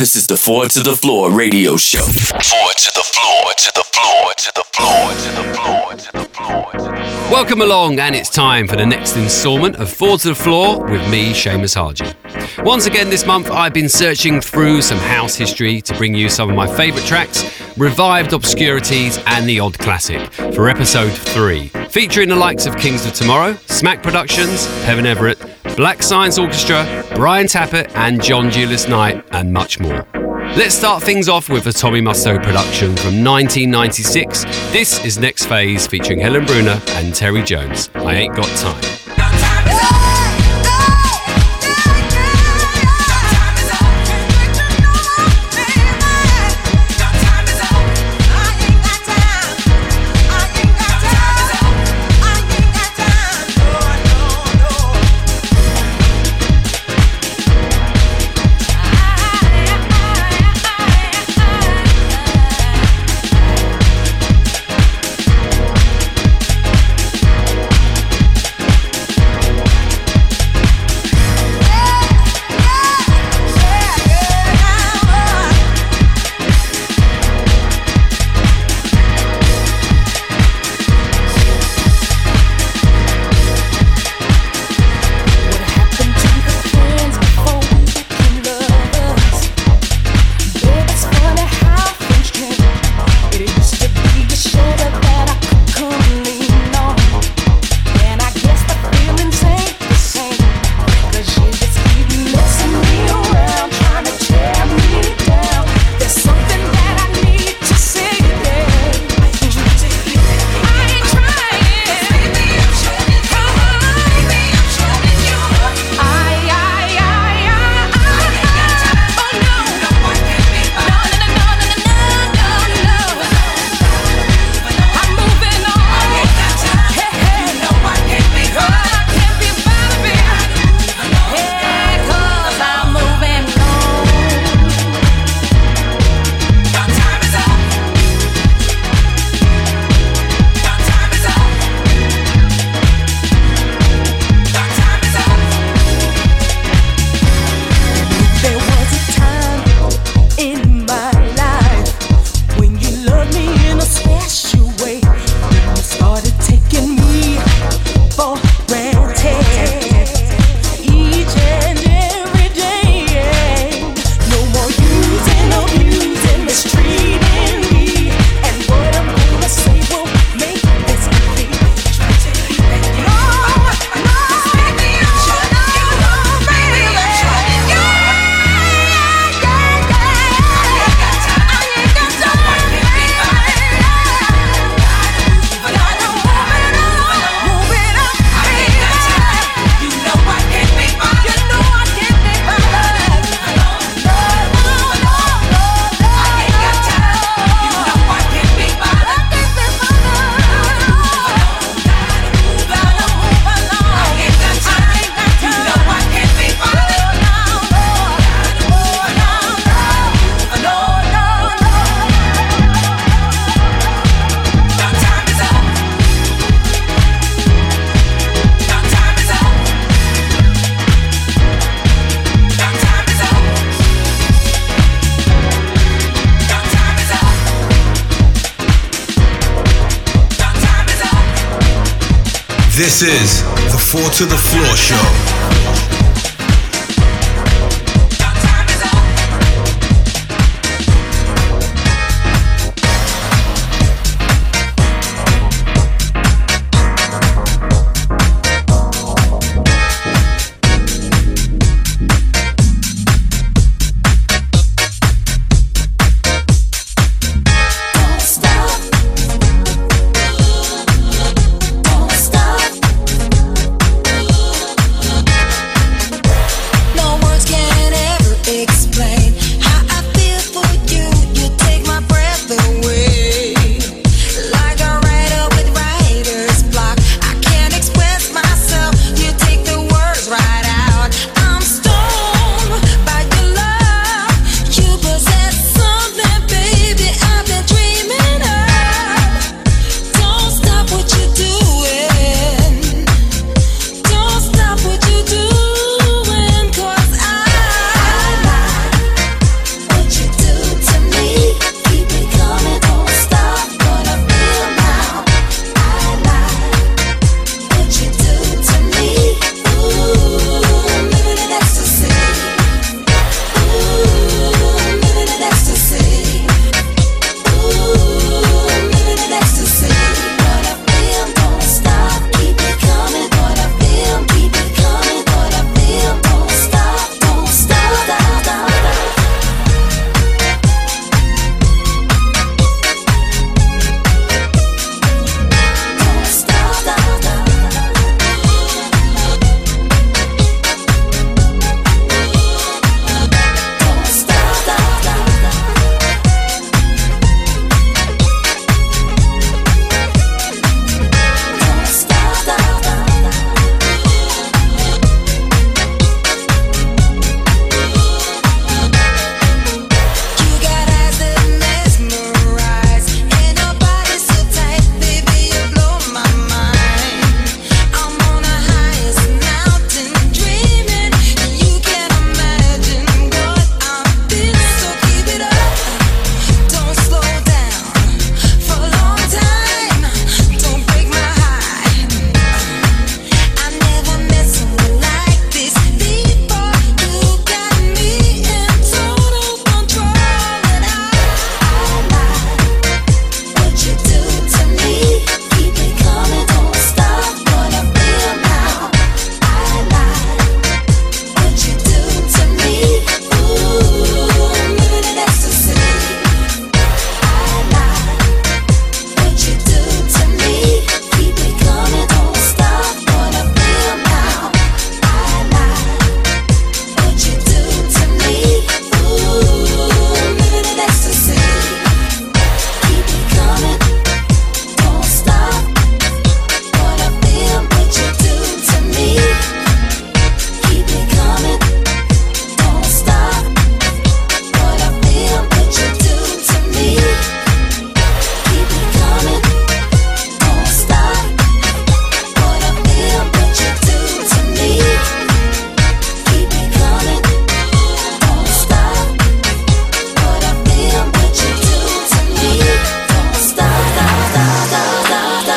This is the Four to the Floor radio show. Forward to the floor, to the floor, to the floor, to the floor, to the floor. To the floor. Welcome along, and it's time for the next instalment of Four to the Floor with me, Seamus Haji. Once again, this month I've been searching through some house history to bring you some of my favourite tracks, revived obscurities, and the odd classic for episode 3, featuring the likes of Kings of Tomorrow, Smack Productions, Kevin Everett, Black Science Orchestra, Brian Tappert, and John Julius Knight, and much more. Let's start things off with a Tommy Musto production from 1996. This is Next Phase featuring Helen Bruner and Terry Jones. I Ain't Got Time. This is the Four to the Floor Show.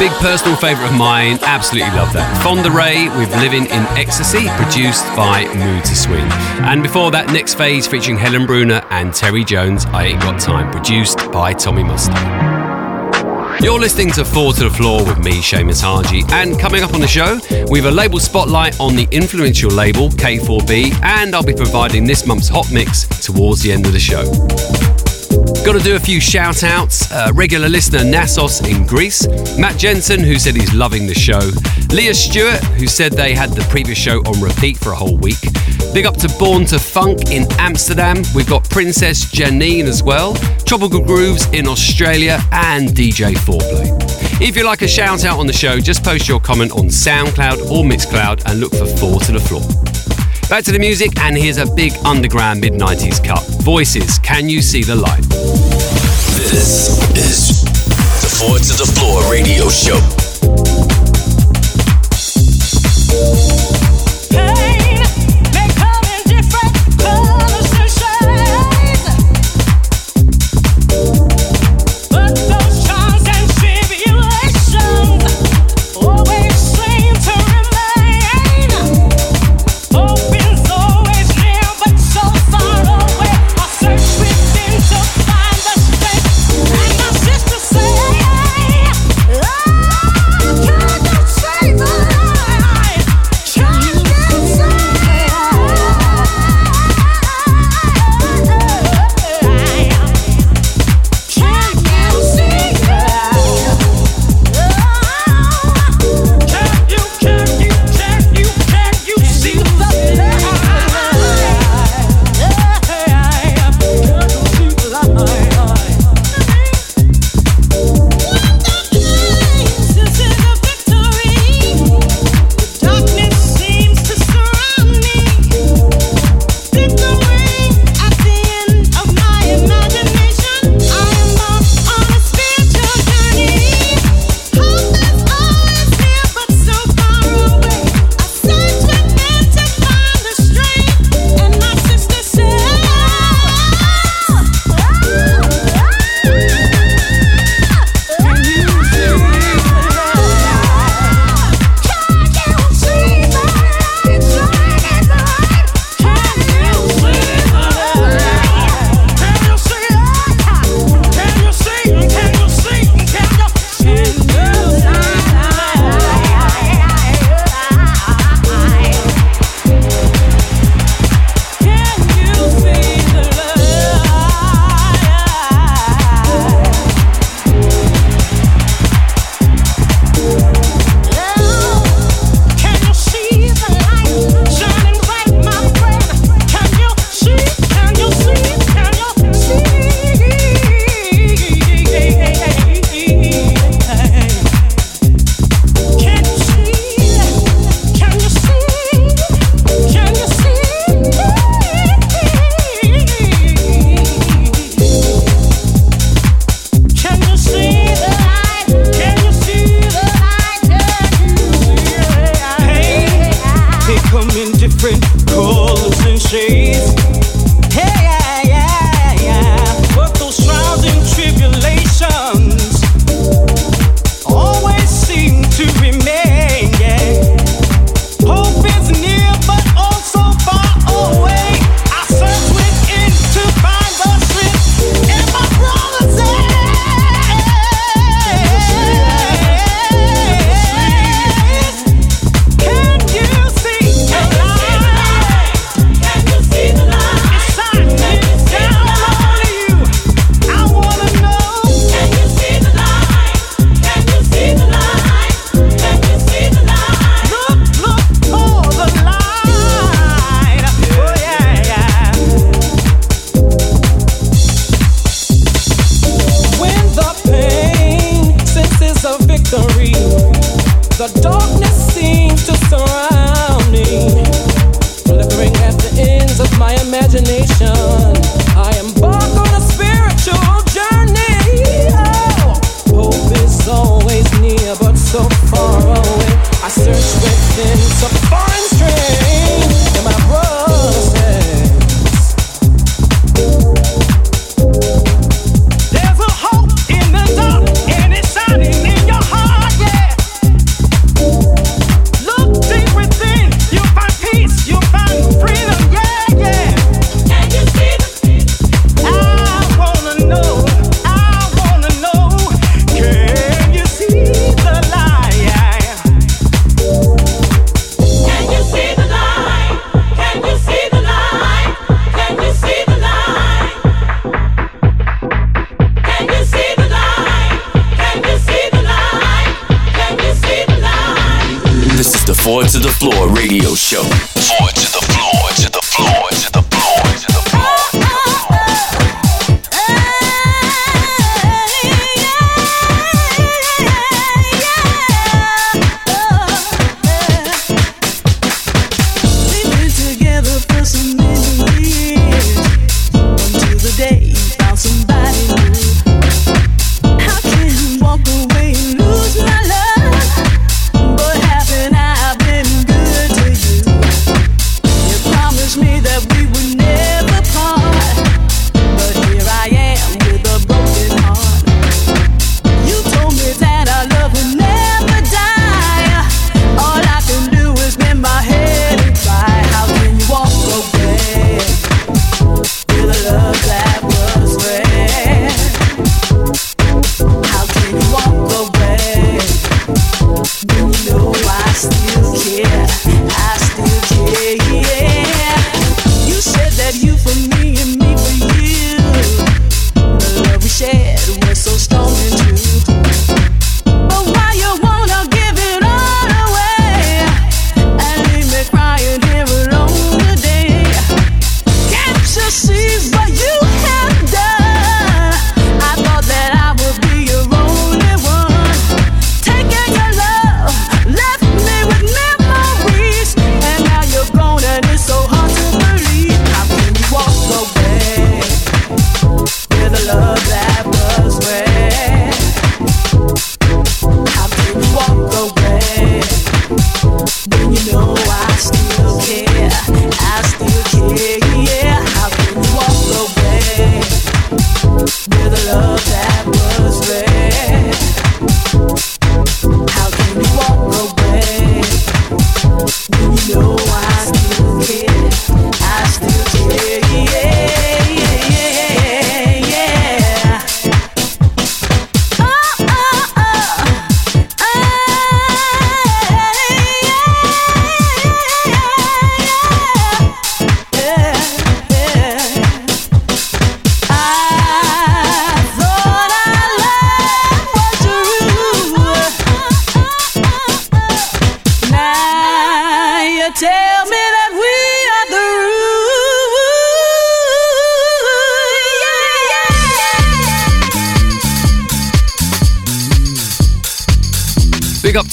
Big personal favourite of mine. Absolutely love that. Fonda Rae with Living in Ecstasy, produced by Mood II Swing. And before that, Next Phase featuring Helen Bruner and Terry Jones, I Ain't Got Time, produced by Tommy Musto. You're listening to Four to the Floor with me, Seamus Haji. And coming up on the show, we have a label spotlight on the influential label K4B, and I'll be providing this month's hot mix towards the end of the show. Got to do a few shout outs. Uh, regular listener Nassos in Greece, Matt Jensen, who said he's loving the show, Leah Stewart, who said they had the previous show on repeat for a whole week. Big up to Born to Funk in Amsterdam. We've got Princess Janine as well, Tropical Grooves in Australia, and DJ Foreplay. If you like a shout out on the show, just post your comment on SoundCloud or Mixcloud and look for Four to the Floor. Back to the music, and here's a big underground mid 90s cut. Voices, Can You See the Light? This is the Four to the Floor radio show. Four to the Floor radio show. Four to the floor, to the floor, to the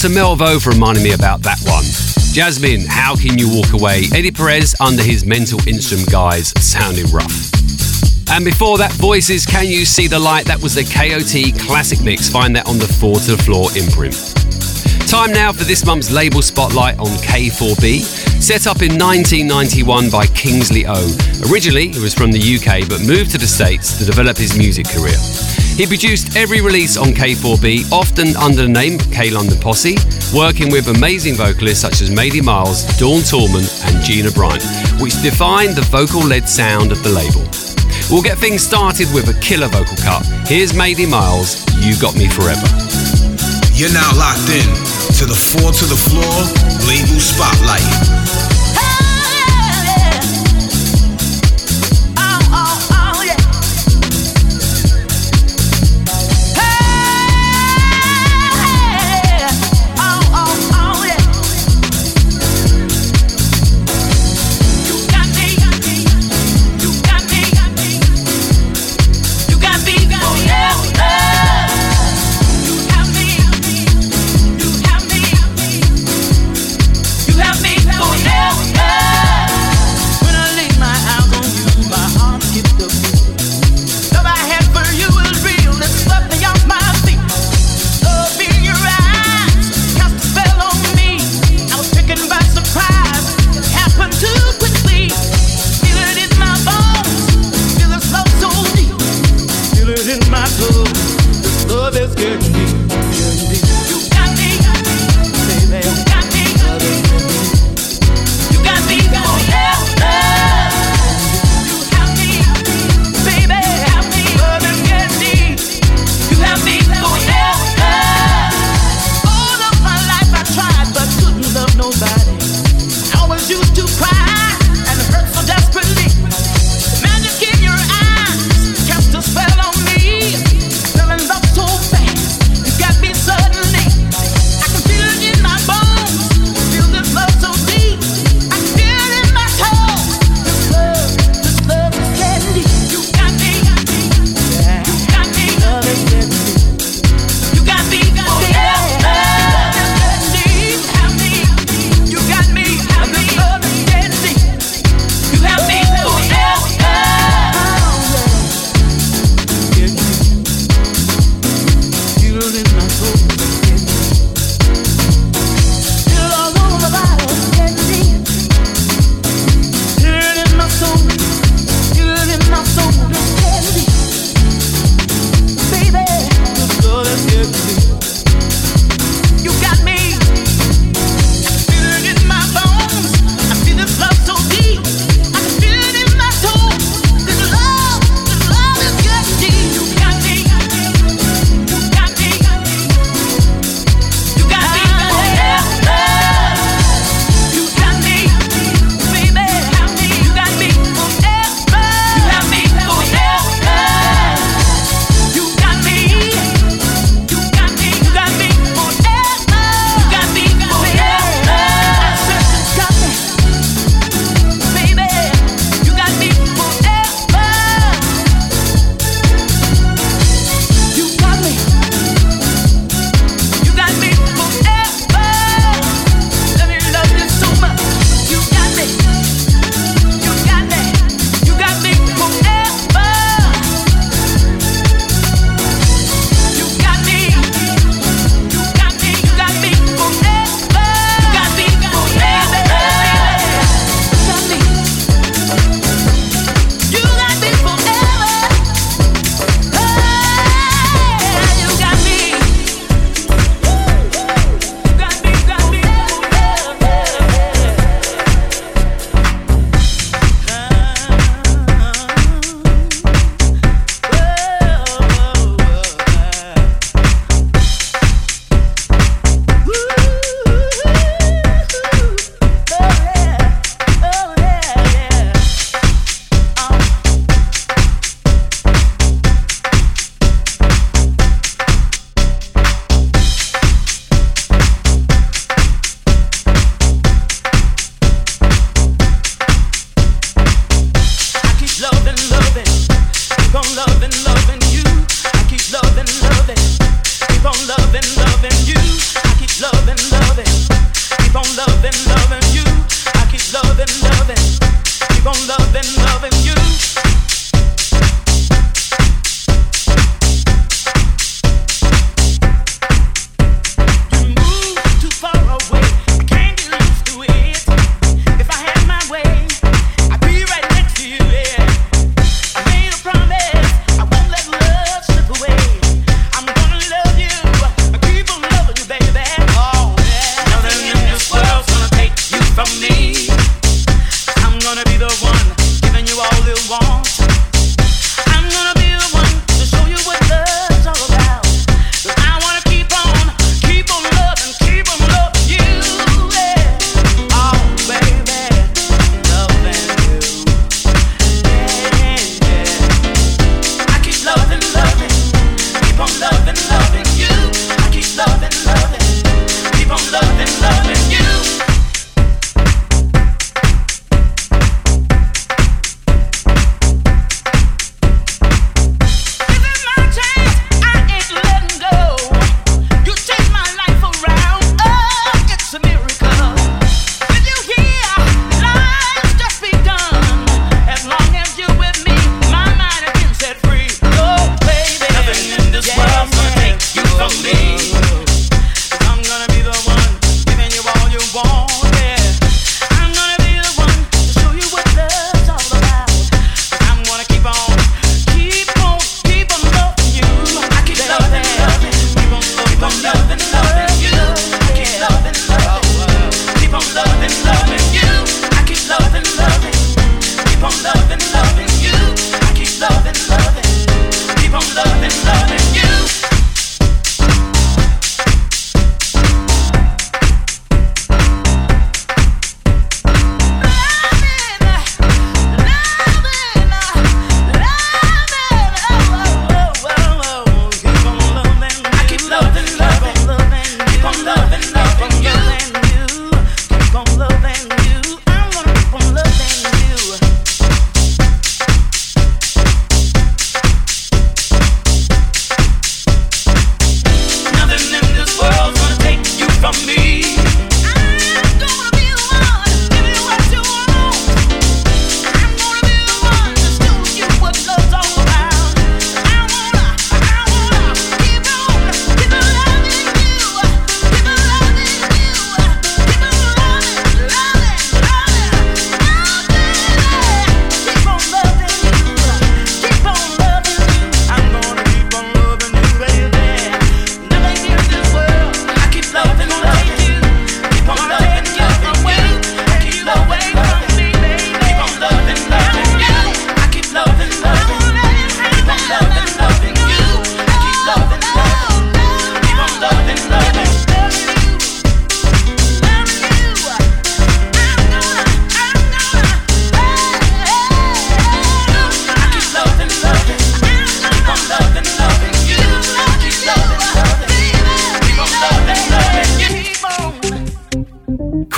to Melvo for reminding me about that one. Jasmine, How Can You Walk Away? Eddie Perez under his mental instrument guise, sounding rough. And before that, Voices, Can You See the Light? That was the KOT Classic Mix. Find that on the Four to the Floor imprint. Time now for this month's label spotlight on K4B, set up in 1991 by Kingsley O. Originally, he was from the UK but moved to the States to develop his music career. He produced every release on K4B, often under the name K London Posse, working with amazing vocalists such as Mady Miles, Dawn Tallman, and Gina Bryant, which defined the vocal led sound of the label. We'll get things started with a killer vocal cut. Here's Mady Miles, You Got Me Forever. You're now locked in to the Four to the Floor label spotlight.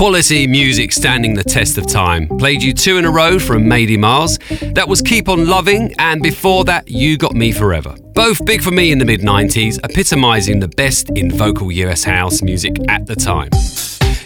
Quality music standing the test of time. Played you two in a row from Mady Miles. That was Keep On Loving, and before that, You Got Me Forever. Both big for me in the mid 90s, epitomising the best in vocal US house music at the time.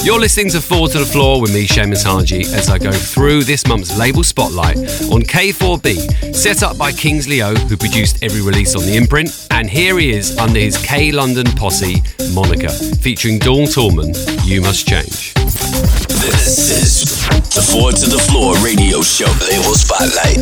You're listening to Four to the Floor with me, Seamus Haji, as I go through this month's label spotlight on K4B, set up by Kingsley O, who produced every release on the imprint. And here he is under his K London posse moniker, featuring Dawn Tallman, You Must Change. This is the Four to the Floor radio show label spotlight.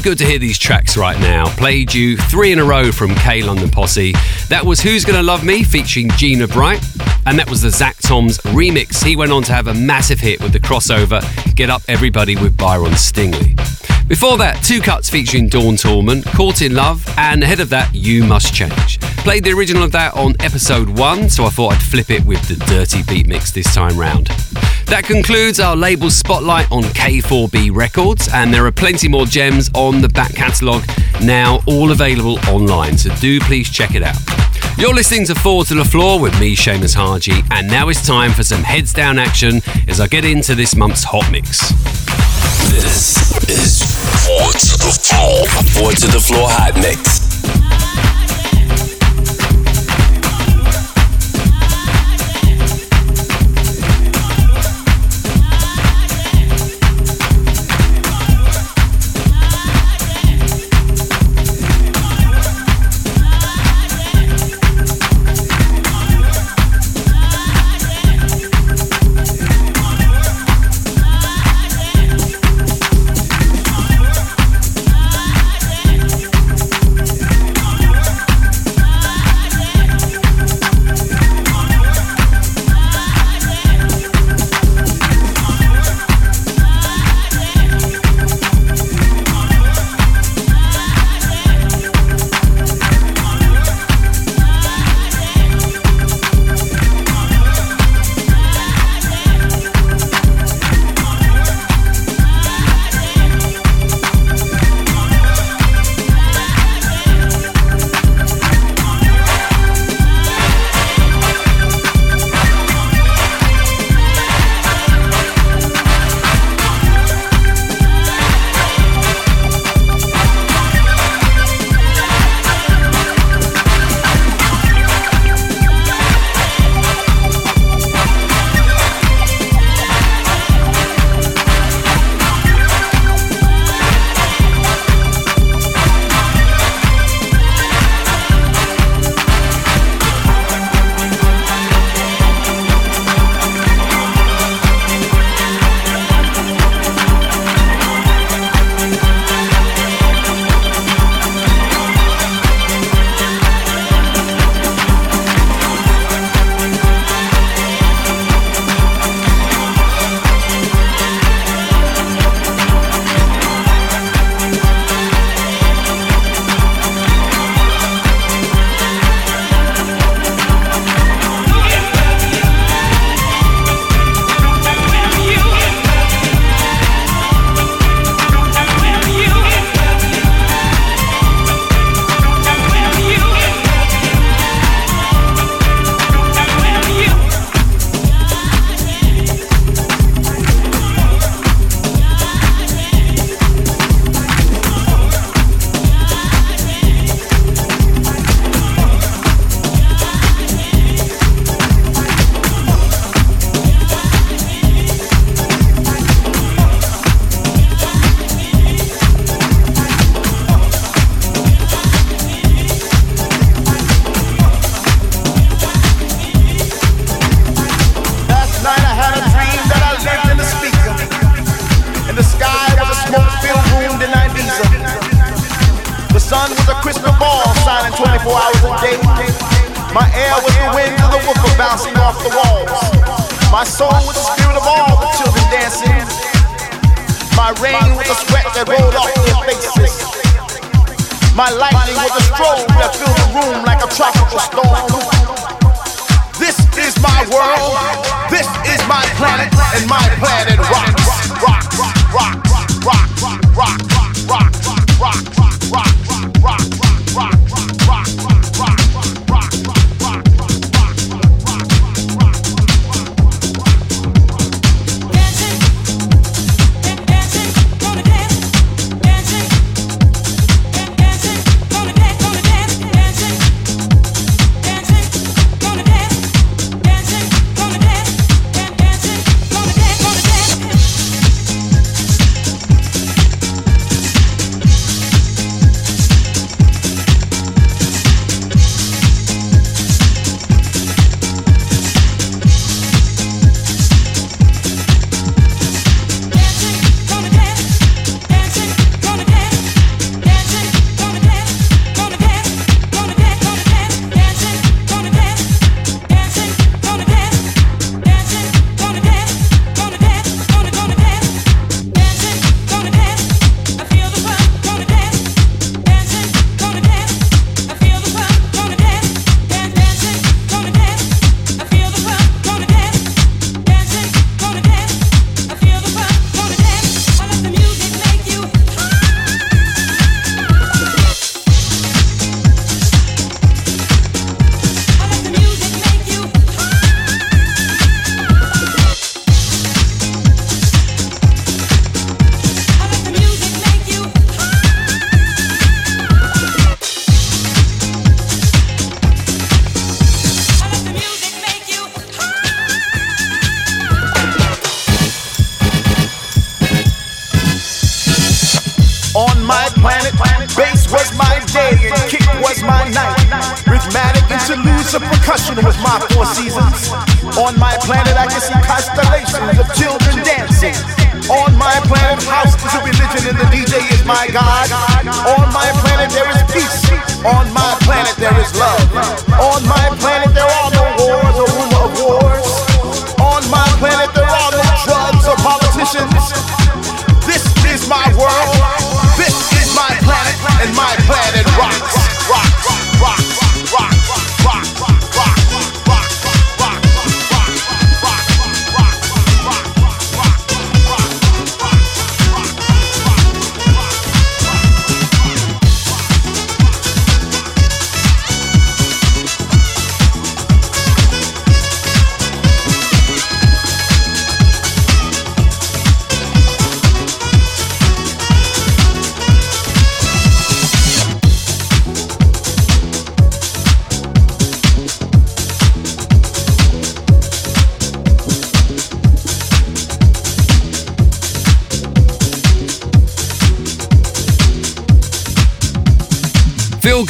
Good to hear these tracks right now. Played you three in a row from K London Posse. That was Who's Gonna Love Me featuring Gina Bright. And that was the Zach Toms remix. He went on to have a massive hit with the crossover Get Up Everybody with Byron Stingily. Before that, two cuts featuring Dawn Tallman, Caught in Love, and ahead of that, You Must Change. Played the original of that on episode one, so I thought I'd flip it with the dirty beat mix this time round. That concludes our label spotlight on K4B Records, and there are plenty more gems on the back catalogue now, all available online, so do please check it out. You're listening to Four to the Floor with me, Seamus Haji, and now it's time for some heads down action as I get into this month's hot mix. This is Four to the Floor, Four to the Floor hot mix.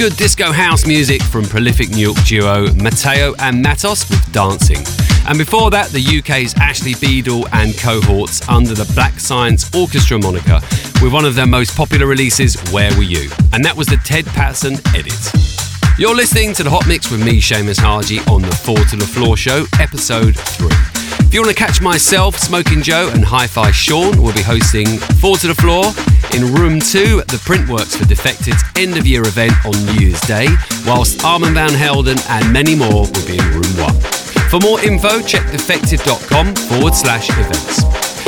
Good disco house music from prolific New York duo Matteo and Matos with Dancing. And before that, the UK's Ashley Beedle and cohorts under the Black Science Orchestra moniker with one of their most popular releases, Where Were You? And that was the Ted Patterson edit. You're listening to the Hot Mix with me, Seamus Haji, on the Four to the Floor show, episode 3. If you want to catch myself, Smokin Jo, and Hi Fi Sean, we'll be hosting Four to the Floor in Room 2 at the Printworks for Defected's end of year event on New Year's Day, whilst Armand Van Helden and many more will be in Room 1. For more info, check defected.com forward slash events.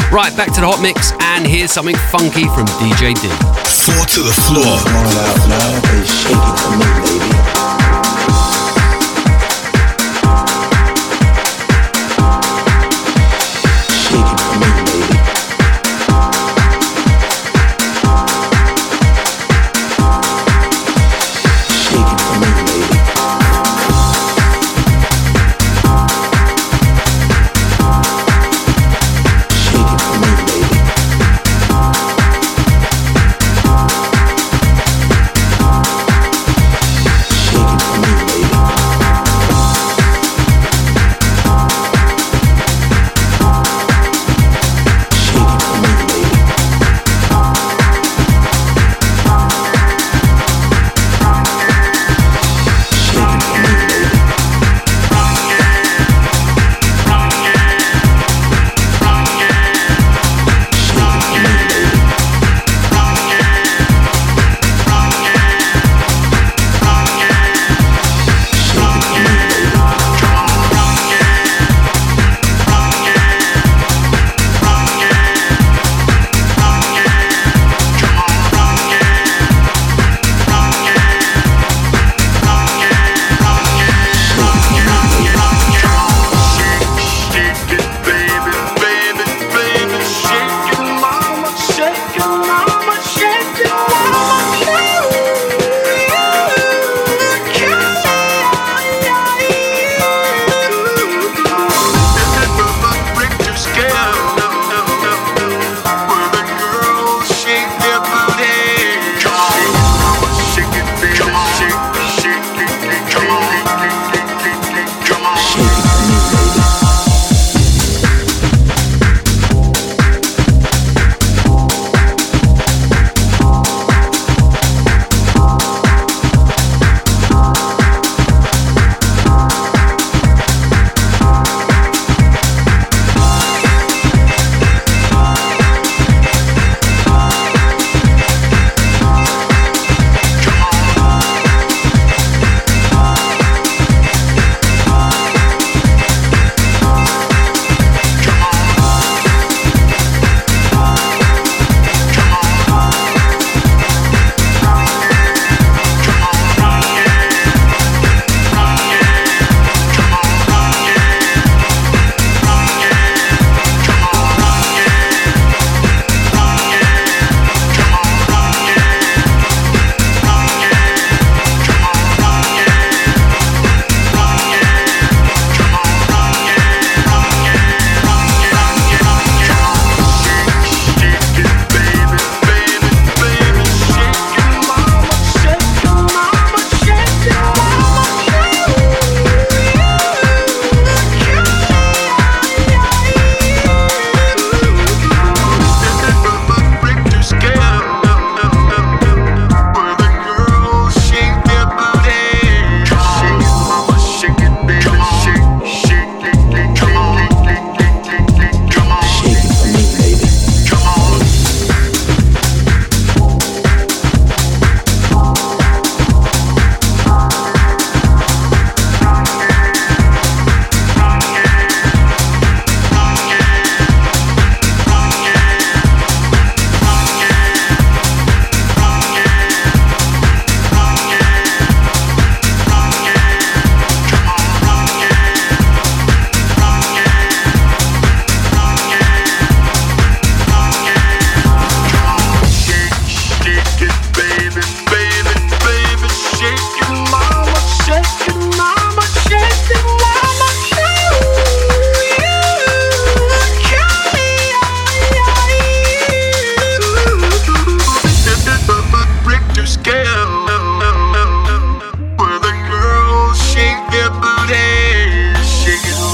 Right, back to the hot mix, and here's something funky from DJ D. Four to the floor.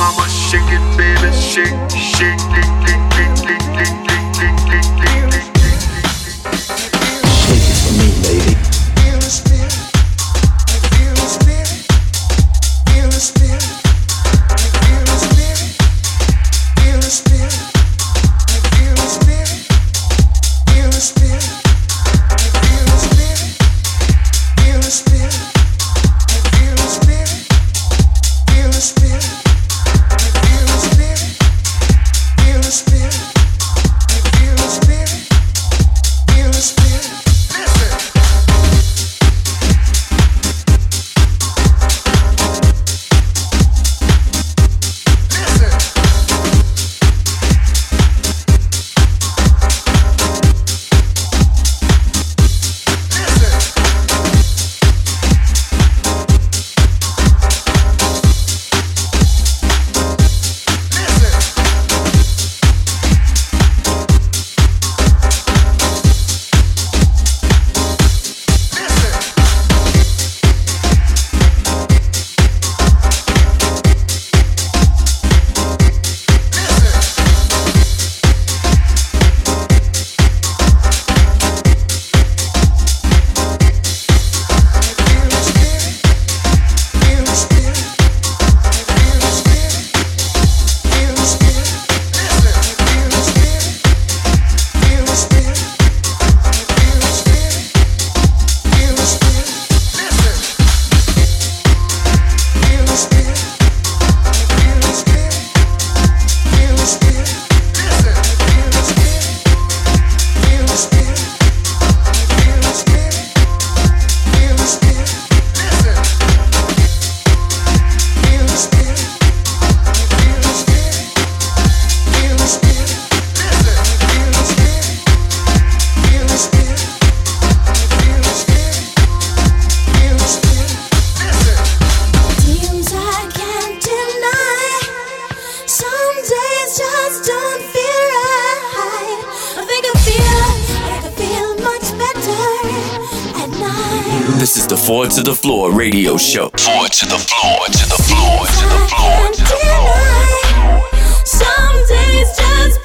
mama, shake it, baby, shake, shake, shake, shake. To the Floor radio show. Forward to the floor, to the floor, to the floor, to the floor. Some days just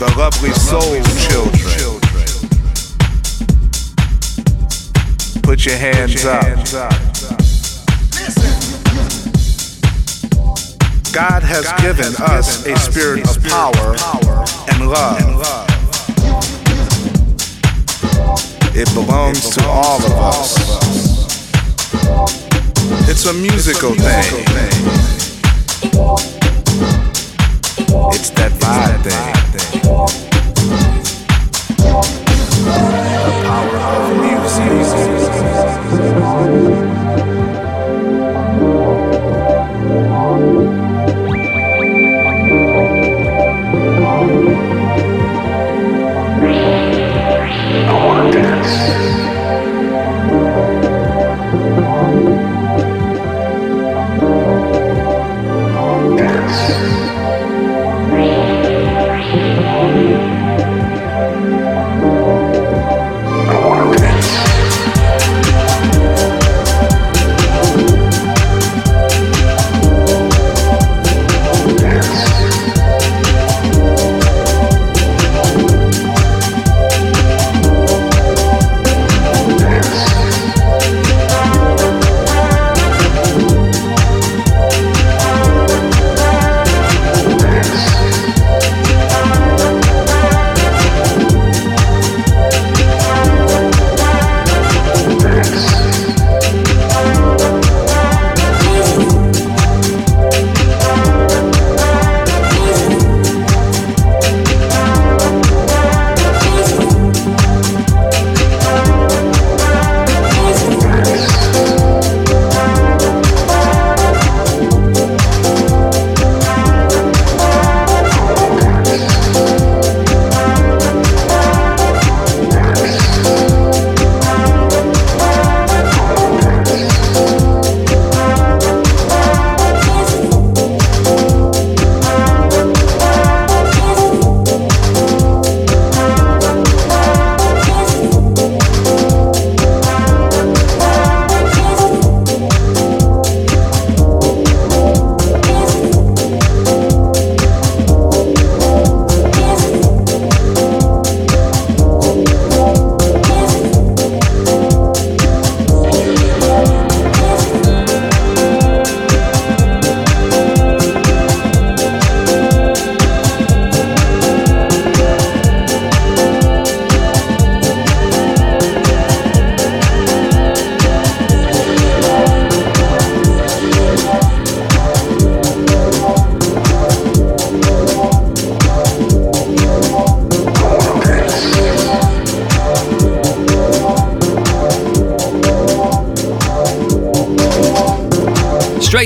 the lovely soul children. Put your hands up. God has given us a spirit of power and love. It belongs to all of us. It's a musical thing. It's that vibe thing. The power of music.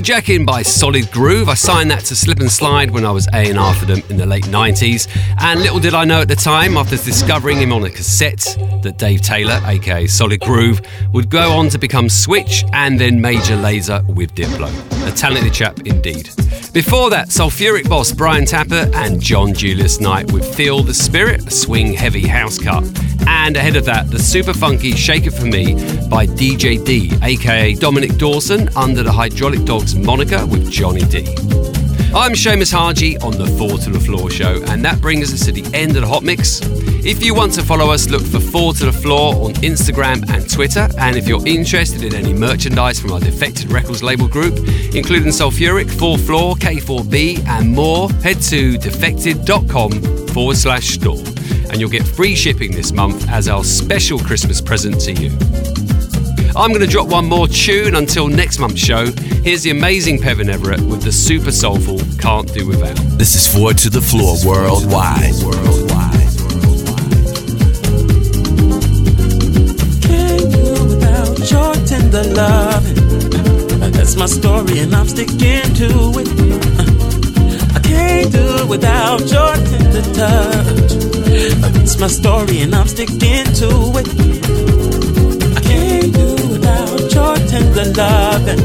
Straight Jackin by Solid Groove. I signed that to Slip and Slide when I was A&R for them in the late 90s. And little did I know at the time, after discovering him on a cassette, that Dave Taylor, aka Solid Groove, would go on to become Switch and then Major Lazer with Diplo. A talented chap indeed. Before that, Soulfuric boss Brian Tappert and John Julius Knight with Feel the Spirit, a swing heavy house cut. And ahead of that, the super funky Shake It For Me by DJ D, aka Dominic Dawson, under the Hydraulic Dogs moniker with Johnny D. I'm Seamus Haji on the Four to the Floor show, and that brings us to the end of the Hot Mix. If you want to follow us, look for Four to the Floor on Instagram and Twitter. And if you're interested in any merchandise from our Defected Records label group, including Soulfuric, 4 Floor, K4B, and more, head to defected.com forward slash store. And you'll get free shipping this month as our special Christmas present to you. I'm going to drop one more tune until next month's show. Here's the amazing Pevin Everett with the super soulful Can't Do Without. This is Four to the Floor Worldwide. Worldwide. Can't do without your tender loving. That's my story and I'm sticking to it. I can't do without your tender touch. It's my story and I'm sticking to it. I can't do without your tender loving.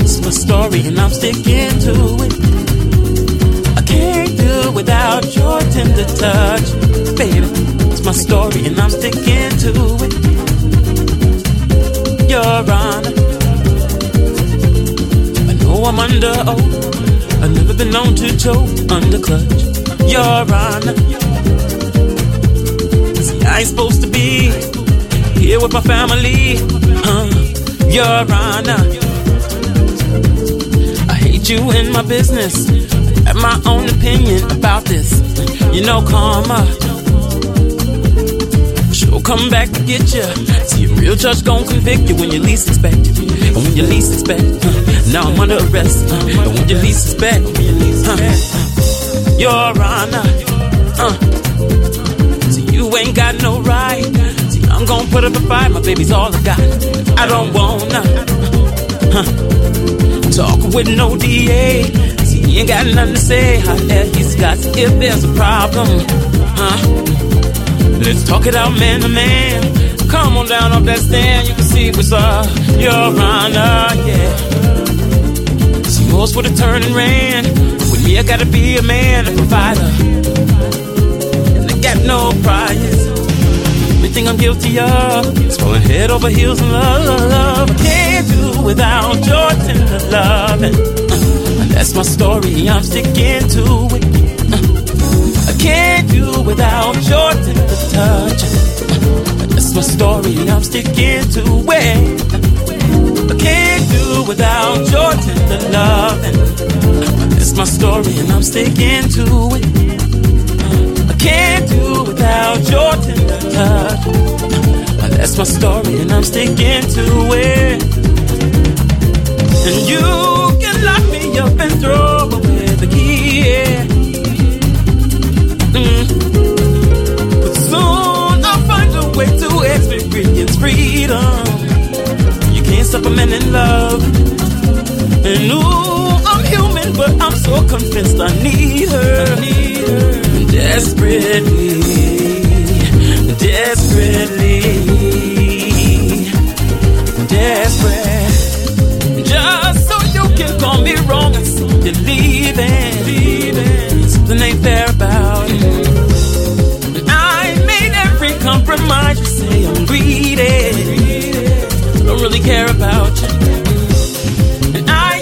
It's my story and I'm sticking to it. I can't do without your tender touch, baby. It's my story and I'm sticking to it. Your Honor, I know I'm under oath. Been known to choke under clutch. Your Honor, see I ain't supposed to be here with my family. Huh? Your Honor, I hate you in my business. I have my own opinion about this. You know, karma. She'll come back to get you. Real judge gon' convict you when you least expect it. And when you least expect, uh, now I'm under arrest. Uh, and when you least expect, uh, Your Honor, uh, see, you ain't got no right. See, I'm gon' put up a fight. My baby's all I got. I don't wanna talk with no DA. See, he ain't got nothing to say. However, he's got if there's a problem, huh? Let's talk it out man to man. Come on down off that stand, you can see what's up. Your Honor, yeah. See, most would have turned and ran. With me, I gotta be a man, a provider. And I got no prize. Everything I'm guilty of is falling head over heels in love. I can't do without your tender loving. Uh, that's my story, I'm sticking to it. Uh, I can't do without your tender touch. That's my story, I'm sticking to it. I can't do without your tender loving. That's my story, and I'm sticking to it. I can't do without your tender touch. That's my story, and I'm sticking to it. And you can lock me up and throw away the key. Yeah. Mm. But soon I'll find a way to freedom. You can't stop a man in love. And ooh, I'm human, but I'm so convinced I need her. I need her. Desperately, desperately, desperate. Just so you can call me wrong and see you leaving. Something ain't fair about compromise. You say I'm greedy. Don't really care about you. And I